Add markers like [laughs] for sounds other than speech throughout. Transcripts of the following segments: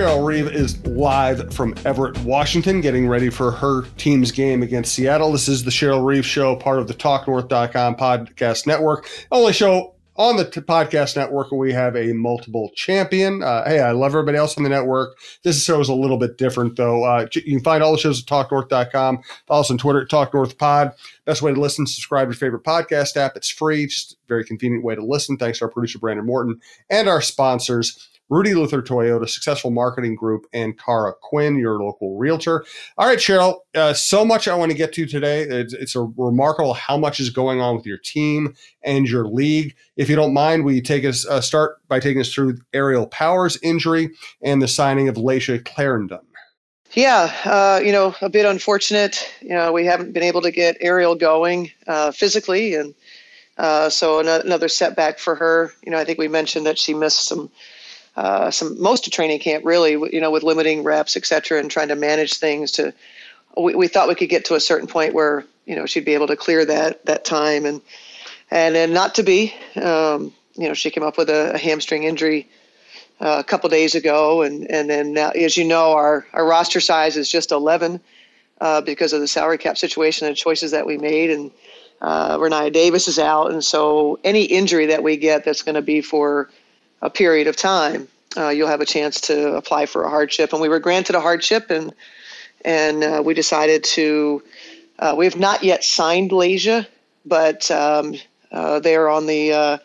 Cheryl Reeve is live from Everett, Washington, getting ready for her team's game against Seattle. This is the Cheryl Reeve Show, part of the TalkNorth.com podcast network. Only show on the t- podcast network where we have a multiple champion. Uh, hey, I love everybody else on the network. This show is a little bit different, though. Uh, you can find all the shows at TalkNorth.com. Follow us on Twitter at TalkNorthPod. Best way to listen, subscribe to your favorite podcast app. It's free, just a very convenient way to listen. Thanks to our producer, Brandon Morton, and our sponsors. Rudy Luther Toyota, Successful Marketing Group, and Cara Quinn, your local realtor. All right, Cheryl, uh, so much I want to get to today. It's, it's, a remarkable how much is going on with your team and your league. If you don't mind, we take us uh, start by taking us through Aerial Powers injury and the signing of Layshia Clarendon. Yeah, uh, you know, a bit unfortunate. You know, we haven't been able to get Aerial going uh, physically, and uh, so another setback for her. You know, I think we mentioned that she missed some uh, some most of training camp really you know with limiting reps et cetera and trying to manage things to we, we thought we could get to a certain point where you know she'd be able to clear that that time and and then not to be. Um, you know she came up with a, a hamstring injury uh, a couple days ago and and then now, as you know our our roster size is just 11 uh, because of the salary cap situation and choices that we made and uh, Rennia Davis is out. And so any injury that we get that's going to be for a period of time, uh, you'll have a chance to apply for a hardship. And we were granted a hardship, and and uh, we decided to. Uh, we have not yet signed Layshia, but um, uh, they are on the uh,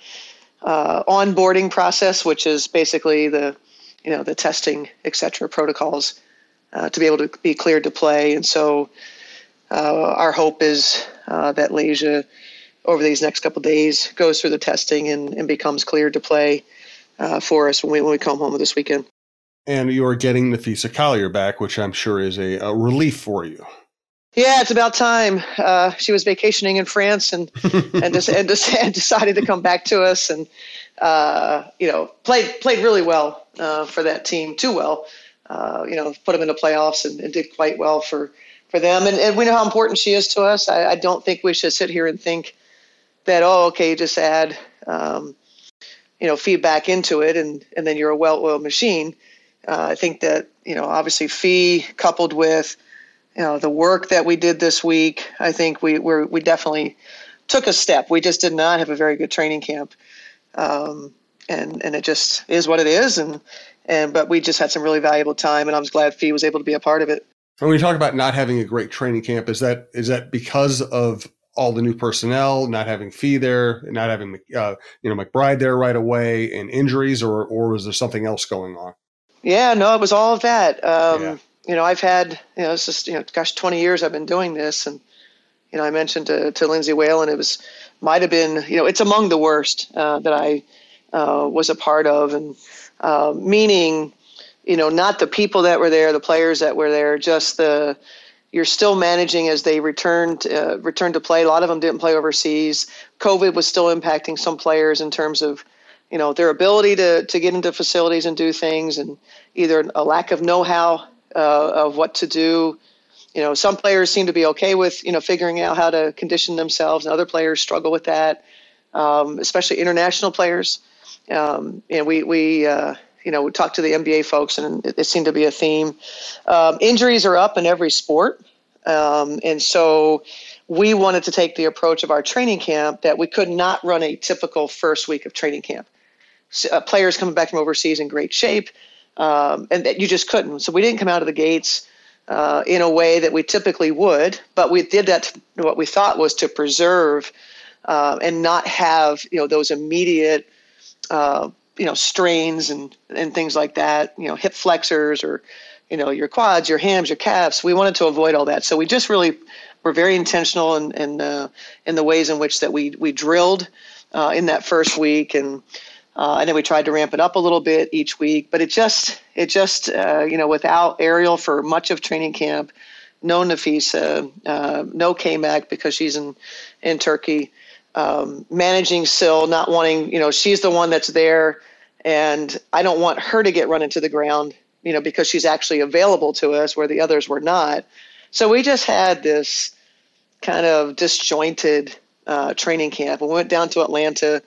uh, onboarding process, which is basically the you know the testing, et cetera, protocols to be able to be cleared to play. And so our hope is that Layshia over these next couple days goes through the testing and, and becomes cleared to play uh, for us when we when we come home this weekend. And you're getting Napheesa Collier back, which I'm sure is a, a relief for you. Yeah, it's about time. Uh, she was vacationing in France and [laughs] and, just, and, just, and decided to come back to us and uh, you know played played really well uh, for that team, too well. Uh, you know, put them in the playoffs and, and, did quite well for for them. And, and we know how important she is to us. I, I, don't think we should sit here and think that oh, okay, just add um, you know Phee back into it and and then you're a well-oiled machine. Uh, i think that you know obviously Phee coupled with you know the work that we did this week i think we we we definitely took a step. We just did not have a very good training camp. Um, and and it just is what it is and and but we just had some really valuable time and i was glad Phee was able to be a part of it. When we talk about not having a great training camp is that is that because of all the new personnel, not having Phee there, not having uh, you know McBride there right away, and injuries, or or was there something else going on? Yeah, no, it was all of that. Um, yeah. You know, I've had you know it's just you know, gosh, twenty years I've been doing this, and you know, I mentioned to to Lindsay Whalen it was might have been you know it's among the worst uh, that I uh, was a part of, and uh, meaning you know not the people that were there, the players that were there, just the you're still managing as they returned uh, returned to play. A lot of them didn't play overseas. COVID was still impacting some players in terms of you know their ability to to get into facilities and do things, and either a lack of know-how uh, of what to do. You know, some players seem to be okay with you know figuring out how to condition themselves, and other players struggle with that, um, especially international players. Um, and we we uh, you know, we talked to the NBA folks, and it, it seemed to be a theme. Um, injuries are up in every sport, um, and so we wanted to take the approach of our training camp that we could not run a typical first week of training camp. So, uh, players coming back from overseas in great shape, um, and that you just couldn't. So we didn't come out of the gates. Uh, in a way that we typically would, but we did that. To, what we thought was to preserve uh, and not have you know those immediate uh, you know strains and and things like that you know hip flexors or you know your quads your hams your calves. We wanted to avoid all that. So we just really were very intentional in in, uh, in the ways in which that we we drilled uh, in that first week. And uh, and then we tried to ramp it up a little bit each week. But it just it just uh, you know without Aerial for much of training camp no Napheesa uh, no K-Mac because she's in in Turkey um, managing Syl, not wanting, you know, she's the one that's there, and I don't want her to get run into the ground, you know, because she's actually available to us where the others were not. So we just had this kind of disjointed uh, training camp. We went down to Atlanta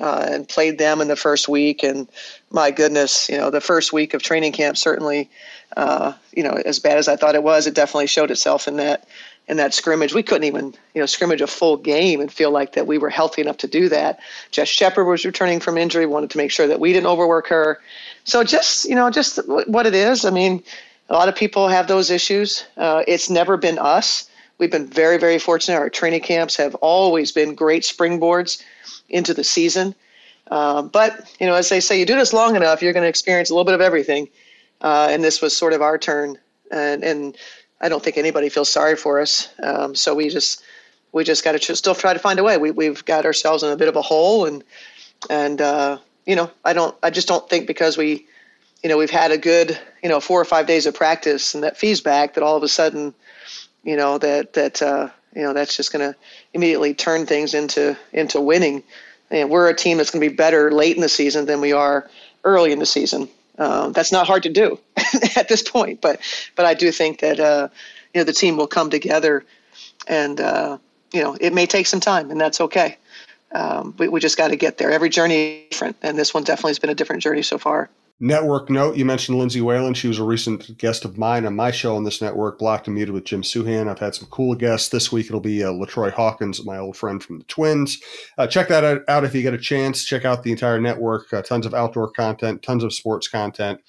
uh, and played them in the first week. And my goodness, you know, the first week of training camp certainly, uh, you know, as bad as I thought it was, it definitely showed itself in that in that scrimmage. We couldn't even, you know, scrimmage a full game and feel like that we were healthy enough to do that. Jess Shepard was returning from injury, wanted to make sure that we didn't overwork her. So just, you know, just what it is. I mean, a lot of people have those issues. Uh, it's never been us. We've been very, very fortunate. Our training camps have always been great springboards into the season. Uh, but you know, as they say, you do this long enough, you're going to experience a little bit of everything. Uh, and this was sort of our turn, and, and I don't think anybody feels sorry for us. Um, so we just we just got to still try to find a way. We we've got ourselves in a bit of a hole, and and uh, you know, I don't I just don't think because we you know we've had a good you know four or five days of practice and that Phee back that all of a sudden you know that that uh, you know that's just going to immediately turn things into into winning. And we're a team that's going to be better late in the season than we are early in the season. Um, that's not hard to do [laughs] at this point, but but I do think that uh, you know the team will come together, and uh, you know it may take some time, and that's okay. Um, we, we just got to get there. Every journey is different, and this one definitely has been a different journey so far. Network note: You mentioned Lindsay Whalen. She was a recent guest of mine on my show on this network, Blocked and Muted with Jim Souhan. I've had some cool guests this week. It'll be uh, Latroy Hawkins, my old friend from the Twins. Uh, check that out if you get a chance. Check out the entire network. Uh, tons of outdoor content, tons of sports content.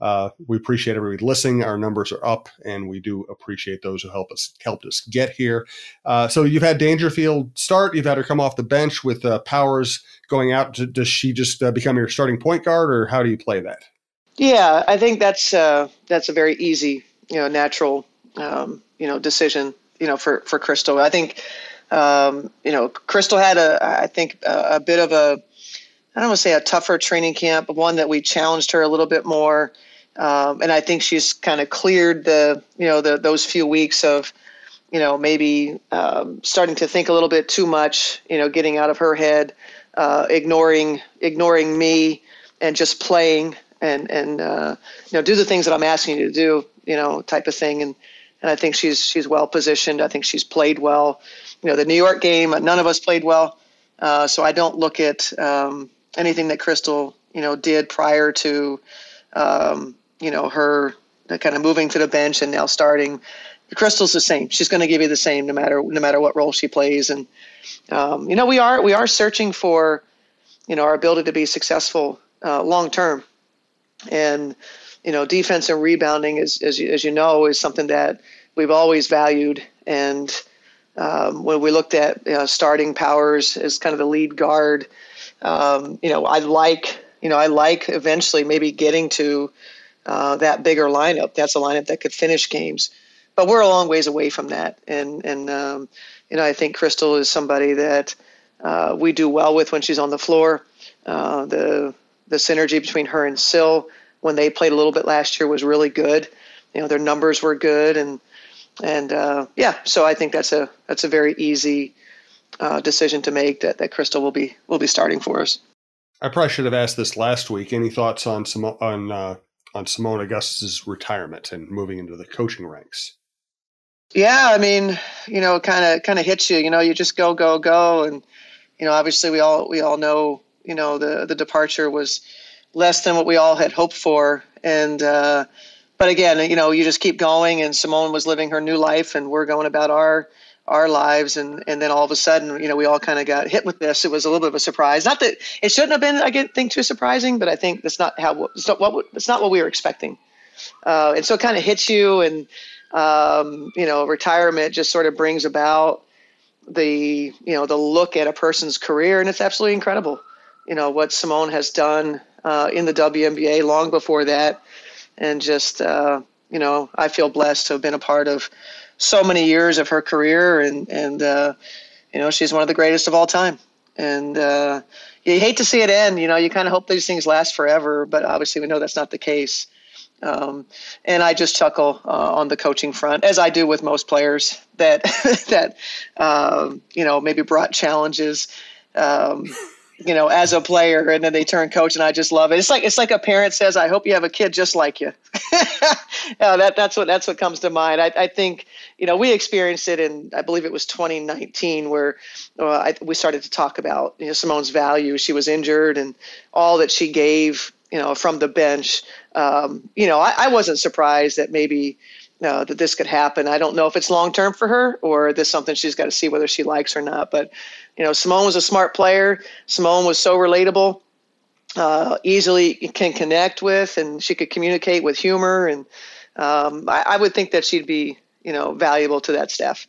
Uh, we appreciate everybody listening. Our numbers are up, and we do appreciate those who help us helped us get here. Uh, so you've had Dangerfield start. You've had her come off the bench with uh, Powers going out? Does she just uh, become your starting point guard, or how do you play that? Yeah, I think that's uh, that's a very easy, you know, natural, um, you know, decision, you know, for for Crystal. I think, um, you know, Crystal had a, I think, a, a bit of a, I don't want to say a tougher training camp, but one that we challenged her a little bit more. Um, and I think she's kind of cleared the, you know, the, those few weeks of, you know, maybe um, starting to think a little bit too much, you know, getting out of her head, uh, ignoring ignoring me and just playing and and uh, you know do the things that I'm asking you to do, you know, type of thing. And and I think she's she's well positioned. I think she's played well. You know, the New York game, none of us played well, uh, so I don't look at um, anything that Crystal you know did prior to um, you know her kind of moving to the bench and now starting. Crystal's the same. She's going to give you the same no matter no matter what role she plays. And um, you know, we are we are searching for, you know, our ability to be successful uh, long term. And you know, defense and rebounding is, as you, as you know, is something that we've always valued. And um, when we looked at know, starting powers as kind of the lead guard, um, you know, I like you know I like eventually maybe getting to uh, that bigger lineup. That's a lineup that could finish games, but we're a long ways away from that. And and um, you know, I think Crystal is somebody that uh, we do well with when she's on the floor. Uh, the the synergy between her and Syl when they played a little bit last year was really good. You know, their numbers were good, and and uh, yeah, so I think that's a that's a very easy uh, decision to make that that Crystal will be will be starting for us. I probably should have asked this last week. Any thoughts on some on uh, on Seimone Augustus's retirement and moving into the coaching ranks? Yeah, I mean, you know, kind of kind of hits you. You know, you just go go go, and you know, obviously we all we all know, you know, the the departure was less than what we all had hoped for, and uh, but again, you know, you just keep going, and Seimone was living her new life, and we're going about our our lives and and then all of a sudden you know we all kind of got hit with this. It was a little bit of a surprise. Not that it shouldn't have been i get think too surprising but i think that's not how it's not what it's not what we were expecting. Uh, and so it kind of hits you and um, you know retirement just sort of brings about the you know the look at a person's career and it's absolutely incredible you know what Seimone has done uh, in the WNBA long before that. And just uh, you know i feel blessed to have been a part of so many years of her career, and and uh, you know she's one of the greatest of all time. And uh, you hate to see it end. You know, you kind of hope these things last forever, but obviously we know that's not the case. Um, and I just chuckle uh, on the coaching front, as I do with most players that [laughs] that um, you know maybe brought challenges. Um, you know, as a player, and then they turn coach, and I just love it. It's like it's like a parent says, "I hope you have a kid just like you." [laughs] that that's what that's what comes to mind. I, I think you know we experienced it in I believe it was 2019 where uh, I, we started to talk about you know, Seimone's value. She was injured, and all that she gave, you know, from the bench. Um, you know, I, I wasn't surprised that maybe uh, that this could happen. I don't know if it's long term for her or this something she's got to see whether she likes or not. But you know, Seimone was a smart player. Seimone was so relatable, uh, easily can connect with, and she could communicate with humor. And um, I, I would think that she'd be you know valuable to that staff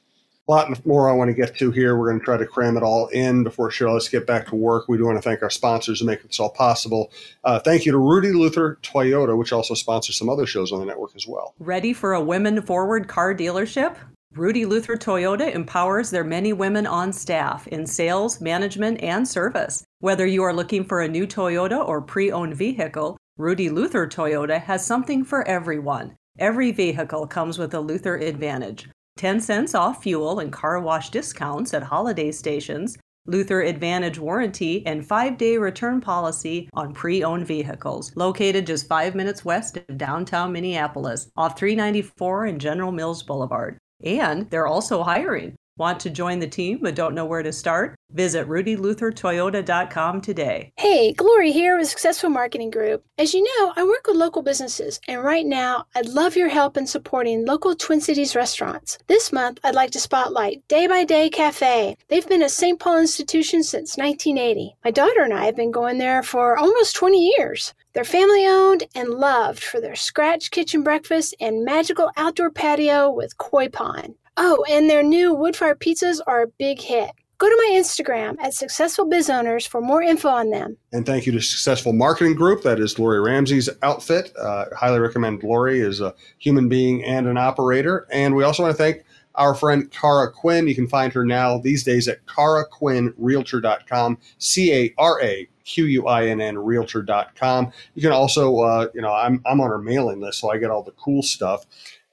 a lot more I want to get to here. We're going to try to cram it all in before Cheryl. Let's get back to work. We do want to thank our sponsors to make this all possible. Uh, thank you to Rudy Luther Toyota, which also sponsors some other shows on the network as well. Ready for a women forward car dealership? Rudy Luther Toyota empowers their many women on staff in sales, management, and service. Whether you are looking for a new Toyota or pre owned vehicle, Rudy Luther Toyota has something for everyone. Every vehicle comes with a Luther Advantage. 10 cents off fuel and car wash discounts at holiday stations, Luther Advantage warranty, and five day return policy on pre owned vehicles. Located just five minutes west of downtown Minneapolis, off 394 and General Mills Boulevard. And they're also hiring. Want to join the team but don't know where to start? Visit rudyluthertoyota.com today. Hey, Glory here with Successful Marketing Group. As you know, I work with local businesses, and right now, I'd love your help in supporting local Twin Cities restaurants. This month, I'd like to spotlight Day by Day Cafe. They've been a St. Paul institution since 1980. My daughter and I have been going there for almost 20 years. They're family owned and loved for their scratch kitchen breakfast and magical outdoor patio with koi pond. Oh, and their new wood fire pizzas are a big hit. Go to my Instagram at Successful Biz Owners for more info on them. And thank you to Successful Marketing Group. That is Glory Ramsey's outfit. Uh, highly recommend Glory as a human being and an operator. And we also want to thank our friend Cara Quinn. You can find her now these days at caraquinnrealtor.com, C A R A Q U I N N realtor.com. You can also, uh, you know, I'm, I'm on her mailing list, so I get all the cool stuff.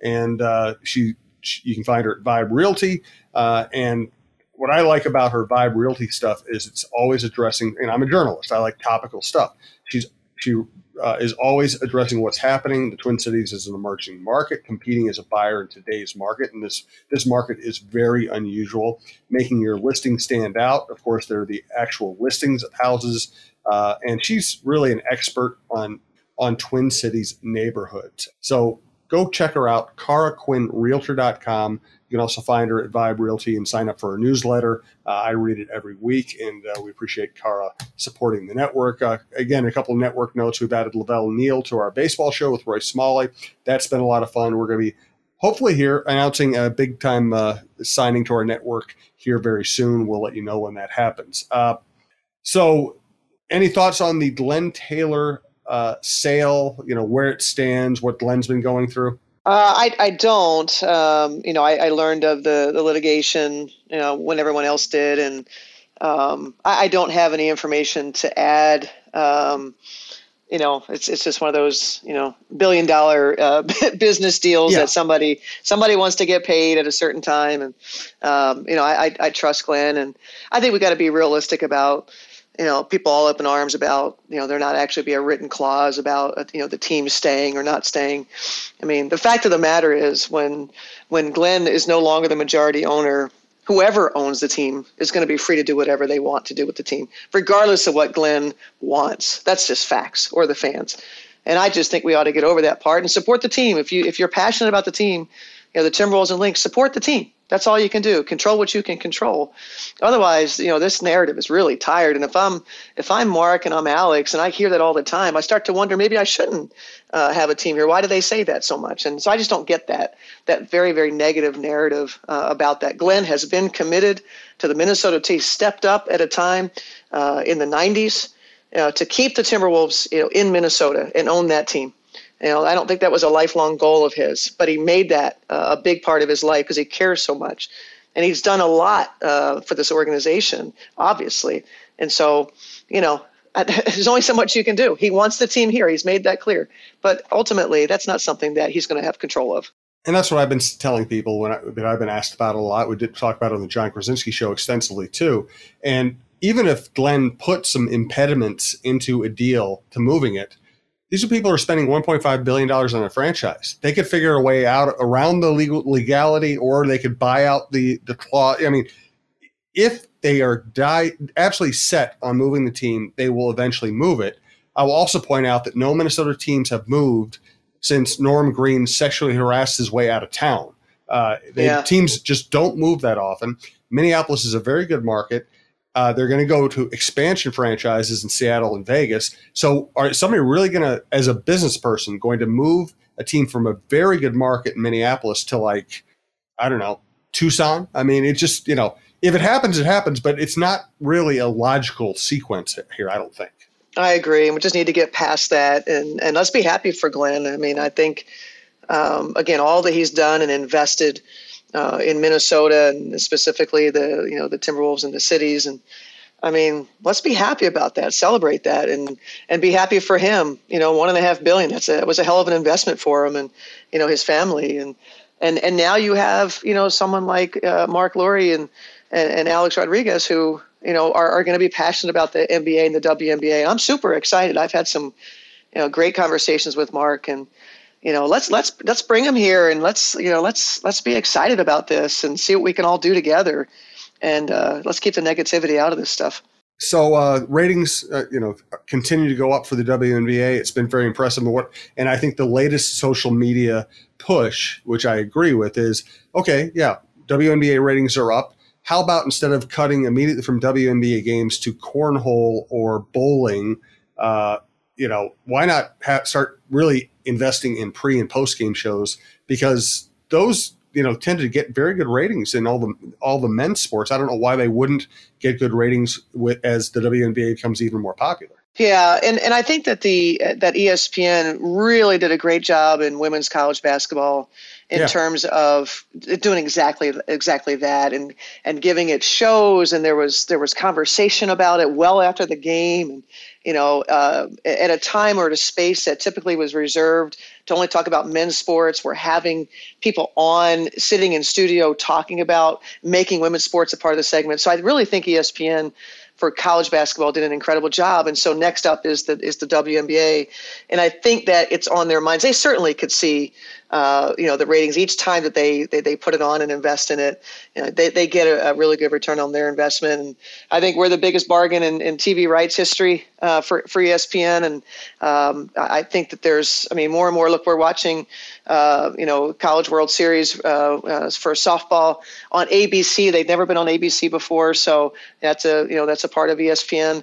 And uh, she you can find her at Vibe Realty. Uh, and what I like about her Vibe Realty stuff is it's always addressing, and I'm a journalist, I like topical stuff. She's she uh, is always addressing what's happening. The Twin Cities is an emerging market, competing as a buyer in today's market, and this this market is very unusual, making your listing stand out. Of course, there are the actual listings of houses, uh, and she's really an expert on on Twin Cities neighborhoods. So go check her out, caraquinnrealtor.com. You can also find her at Vibe Realty and sign up for her newsletter. Uh, I read it every week, and uh, we appreciate Cara supporting the network. Uh, again, a couple of network notes. We've added Lavelle Neal to our baseball show with Roy Smalley. That's been a lot of fun. We're going to be hopefully here announcing a big time uh, signing to our network here very soon. We'll let you know when that happens. Uh, so, any thoughts on the Glenn Taylor uh, sale? You know where it stands, what Glenn's been going through. Uh, I, I don't. Um, you know, I, I, learned of the, the litigation, you know, when everyone else did, and um, I, I, don't have any information to add. Um, you know, it's it's just one of those you know billion dollar uh, [laughs] business deals yeah. that somebody somebody wants to get paid at a certain time, and um, you know, I, I trust Glenn, and I think we got to be realistic about you know, people all up in arms about, you know, there not actually be a written clause about, uh, you know, the team staying or not staying. I mean, the fact of the matter is when when Glenn is no longer the majority owner, whoever owns the team is going to be free to do whatever they want to do with the team, regardless of what Glenn wants. That's just facts or the fans. And I just think we ought to get over that part and support the team. If you if you're passionate about the team, you know, the Timberwolves and Lynx, support the team. That's all you can do. Control what you can control. Otherwise, you know, this narrative is really tired. And if I'm if I'm Marc and I'm Alex and I hear that all the time, I start to wonder maybe I shouldn't uh, have a team here. Why do they say that so much? And so I just don't get that that very very negative narrative uh, about that. Glenn has been committed to the Minnesota team. Stepped up at a time uh, in the '90s uh, to keep the Timberwolves, you know, in Minnesota and own that team. You know, I don't think that was a lifelong goal of his, but he made that uh, a big part of his life because he cares so much, and he's done a lot uh, for this organization, obviously. And so, you know, [laughs] there's only so much you can do. He wants the team here. He's made that clear, but ultimately, that's not something that he's going to have control of. And that's what I've been telling people when I, that I've been asked about a lot. We did talk about it on the Jon Krawczynski show extensively too. And even if Glenn put some impediments into a deal to moving it, these are people who are spending 1.5 billion dollars on a franchise. They could figure a way out around the legal legality, or they could buy out the the clause. I mean, if they are die absolutely set on moving the team, they will eventually move it. I will also point out that no Minnesota teams have moved since Norm Green sexually harassed his way out of town. Uh, they, yeah. Teams just don't move that often. Minneapolis is a very good market. Uh, they're going to go to expansion franchises in Seattle and Vegas. So, are somebody really going to, as a business person, going to move a team from a very good market in Minneapolis to like, I don't know, Tucson? I mean, it just you know, if it happens, it happens, but it's not really a logical sequence here. I don't think. I agree. And we just need to get past that, and and let's be happy for Glenn. I mean, I think um, again, all that he's done and invested uh, in Minnesota, and specifically the you know the Timberwolves and the cities, and I mean, let's be happy about that, celebrate that, and and be happy for him. You know, one and a half billion. That's a, it was a hell of an investment for him, and you know his family, and and and now you have you know someone like uh, Marc Lore and, and and Alex Rodriguez who you know, are, are going to be passionate about the NBA and the WNBA. I'm super excited. I've had some, you know, great conversations with Marc, and you know, let's let's let's bring them here and let's you know let's let's be excited about this and see what we can all do together, and uh, let's keep the negativity out of this stuff. So uh, ratings, uh, you know, continue to go up for the WNBA. It's been very impressive. What, and I think the latest social media push, which I agree with, is okay. Yeah, WNBA ratings are up how about instead of cutting immediately from WNBA games to cornhole or bowling, uh, you know, why not ha- start really investing in pre and post game shows because those you know tend to get very good ratings in all the all the men's sports. I don't know why they wouldn't get good ratings with, as the WNBA becomes even more popular. Yeah, and, and I think that the that ESPN really did a great job in women's college basketball in yeah. terms of doing exactly exactly that and and giving it shows and there was there was conversation about it well after the game and you know uh, at a time or at a space that typically was reserved to only talk about men's sports we're having people on sitting in studio talking about making women's sports a part of the segment so i really think espn for college basketball did an incredible job. And so next up is the is the WNBA, and I think that it's on their minds. They certainly could see uh, you know the ratings each time that they, they, they put it on and invest in it you know, they, they get a, a, really good return on their investment. And i think we're the biggest bargain in, in tv rights history uh, for, for espn and um, i think that there's i mean more and more look we're watching uh, you know college world series uh, uh, for softball on abc they've never been on abc before. So that's a you know that's a part of espn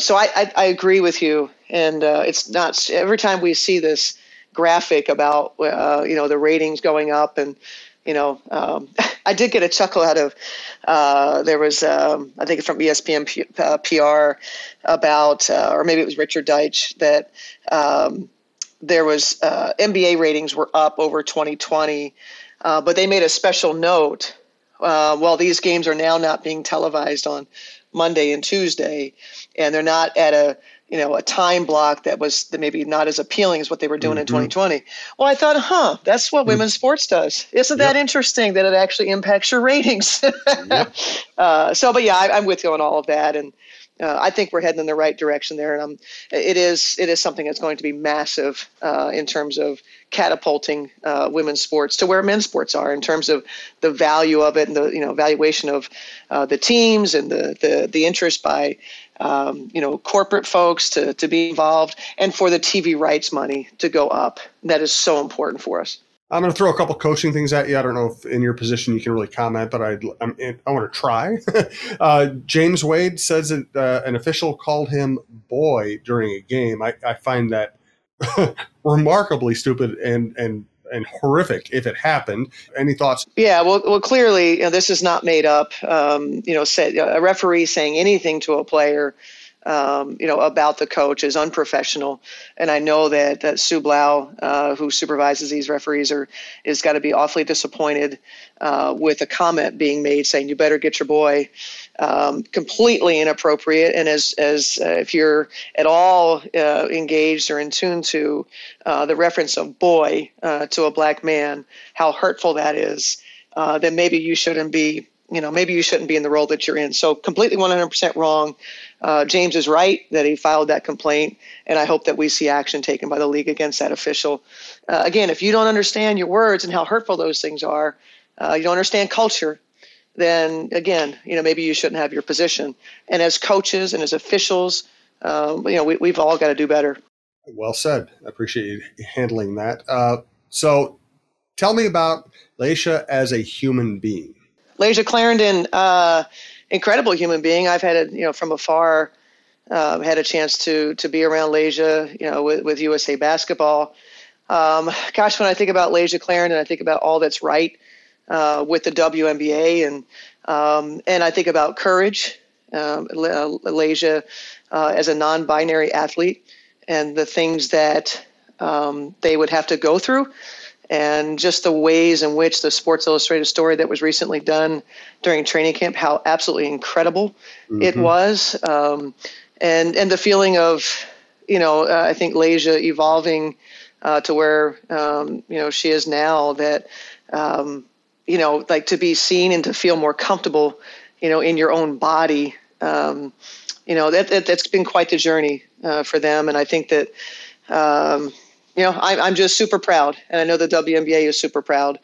so I, I, I agree with you. And it's not every time we see this graphic about uh, you know the ratings going up and you know um, [laughs] I did get a chuckle out of uh, there was um, I think it's from ESPN P- uh, PR about uh, or maybe it was Richard Deitsch that um, there was uh, NBA ratings were up over 2020 uh, but they made a special note well these games are now not being televised on Monday and Tuesday and they're not at a you know a time block that was maybe not as appealing as what they were doing mm-hmm. in 2020 well i thought huh that's what mm-hmm. women's sports does isn't yep. that interesting that it actually impacts your ratings [laughs] yep. uh, so but yeah I, am with you on all of that and uh, I think we're heading in the right direction there, and um, it is it is something that's going to be massive uh, in terms of catapulting uh, women's sports to where men's sports are in terms of the value of it and the you know valuation of uh, the teams and the the, the interest by um, you know, corporate folks to, to be involved and for the TV rights money to go up. That is so important for us. I'm going to throw a couple coaching things at you. I don't know if in your position you can really comment, but I'd, I'm, i want to try. [laughs] uh, James Wade says that uh, an official called him boy during a game. I, I find that [laughs] remarkably stupid and, and and horrific if it happened. Any thoughts? Yeah, well, well, clearly you know, this is not made up. Um, you know, say, a referee saying anything to a player um, you know, about the coach is unprofessional. And I know that that Sue Blauch, uh, who supervises these referees, are is got to be awfully disappointed uh, with a comment being made saying you better get your boy. Um, completely inappropriate. And as as uh, if you're at all uh, engaged or in tune to uh, the reference of boy uh, to a black man, how hurtful that is, then maybe you shouldn't be you know, maybe you shouldn't be in the role that you're in. So completely 100% wrong. Uh, James is right that he filed that complaint, and I hope that we see action taken by the league against that official. Uh, again, if you don't understand your words and how hurtful those things are, uh, you don't understand culture, then again, you know, maybe you shouldn't have your position. And as coaches and as officials, um, you know, we, we've all got to do better. Well said. I appreciate you handling that. Uh, so tell me about Layshia as a human being. Layshia Clarendon, uh, incredible human being. I've had it, you know, from afar, uh, had a chance to to be around Layshia, you know, with, with USA Basketball. Um, gosh, when I think about Layshia Clarendon, and I think about all that's right uh, with the WNBA, and um, and I think about courage, um, Layshia uh, as a non-binary athlete, and the things that um, they would have to go through and just the ways in which the Sports Illustrated story that was recently done during training camp, how absolutely incredible mm-hmm. it was, um, and and the feeling of, you know, uh, I think Layshia evolving uh, to where um, you know she is now. That um, you know, like to be seen and to feel more comfortable, you know, in your own body. Um, you know, that, that has been quite the journey uh, for them, and I think that um, you know, I, I'm just super proud, and I know the WNBA is super proud,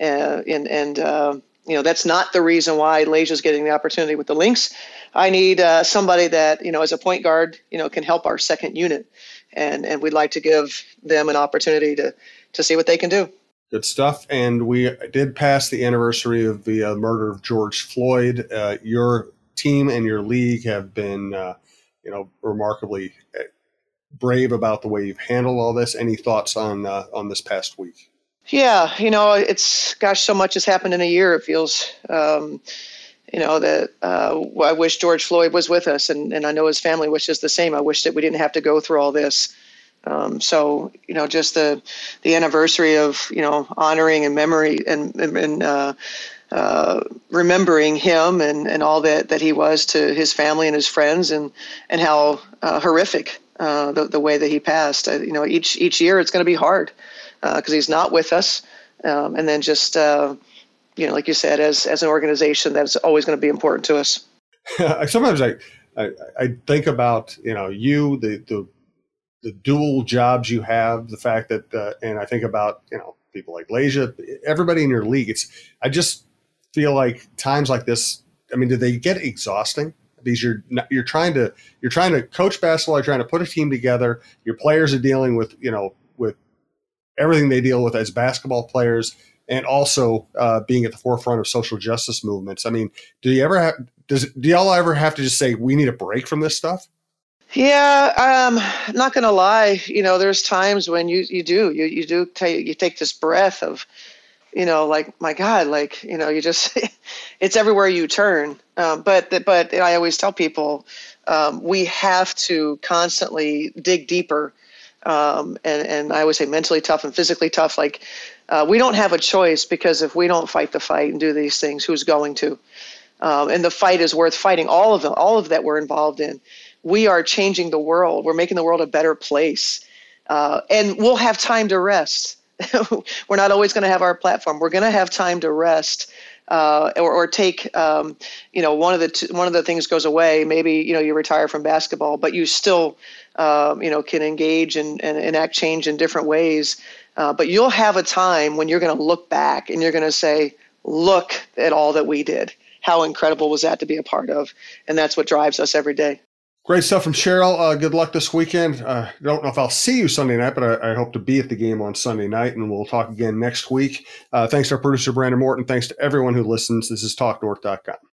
uh, and and uh, you know that's not the reason why Layshia's getting the opportunity with the Lynx. I need uh, somebody that you know as a point guard, you know, can help our second unit, and and we'd like to give them an opportunity to to see what they can do. Good stuff. And we did pass the anniversary of the uh, murder of George Floyd. Uh, your team and your league have been, uh, you know, remarkably brave about the way you've handled all this. Any thoughts on uh, on this past week? Yeah, you know, it's gosh, so much has happened in a year. It feels, um, you know, that uh, I wish George Floyd was with us, and and I know his family wishes the same. I wish that we didn't have to go through all this. Um, so you know, just the the anniversary of you know honoring and memory and and. Uh, uh, remembering him and, and all that, that he was to his family and his friends and, and how uh, horrific uh, the, the way that he passed. Uh, you know, each each year it's going to be hard because uh, he's not with us, um, and then just uh, you know, like you said, as as an organization, that's always going to be important to us. [laughs] Sometimes I, I, I think about you know you the the the dual jobs you have, the fact that, uh, and I think about you know people like Layshia, everybody in your league. It's I just feel like times like this. I mean, do they get exhausting? Because you're you're trying to you're trying to coach basketball, you're trying to put a team together. Your players are dealing with you know with everything they deal with as basketball players, and also uh, being at the forefront of social justice movements. I mean, do you ever have does do y'all ever have to just say we need a break from this stuff? Yeah, um, not gonna lie. You know, there's times when you you do you you do take you take this breath of you know, like my God, like you know, you just [laughs] it's everywhere you turn. Um, but but I always tell people um, we have to constantly dig deeper, um, and and I always say mentally tough and physically tough. Like uh, we don't have a choice because if we don't fight the fight and do these things, who's going to? Um, and the fight is worth fighting. All of them, all of that we're involved in. We are changing the world. We're making the world a better place, uh, and we'll have time to rest [laughs] we're not always going to have our platform. We're going to have time to rest. Uh, or, or, take um, you know one of the t- one of the things goes away. Maybe you know you retire from basketball, but you still um, you know can engage and, and enact change in different ways. Uh, but you'll have a time when you're going to look back and you're going to say, "Look at all that we did. How incredible was that to be a part of?" And that's what drives us every day. Great stuff from Cheryl. Uh, good luck this weekend. Uh, I don't know if I'll see you Sunday night, but I, I, hope to be at the game on Sunday night, and we'll talk again next week. Uh, thanks to our producer, Brandon Morton. Thanks to everyone who listens. This is TalkNorth.com.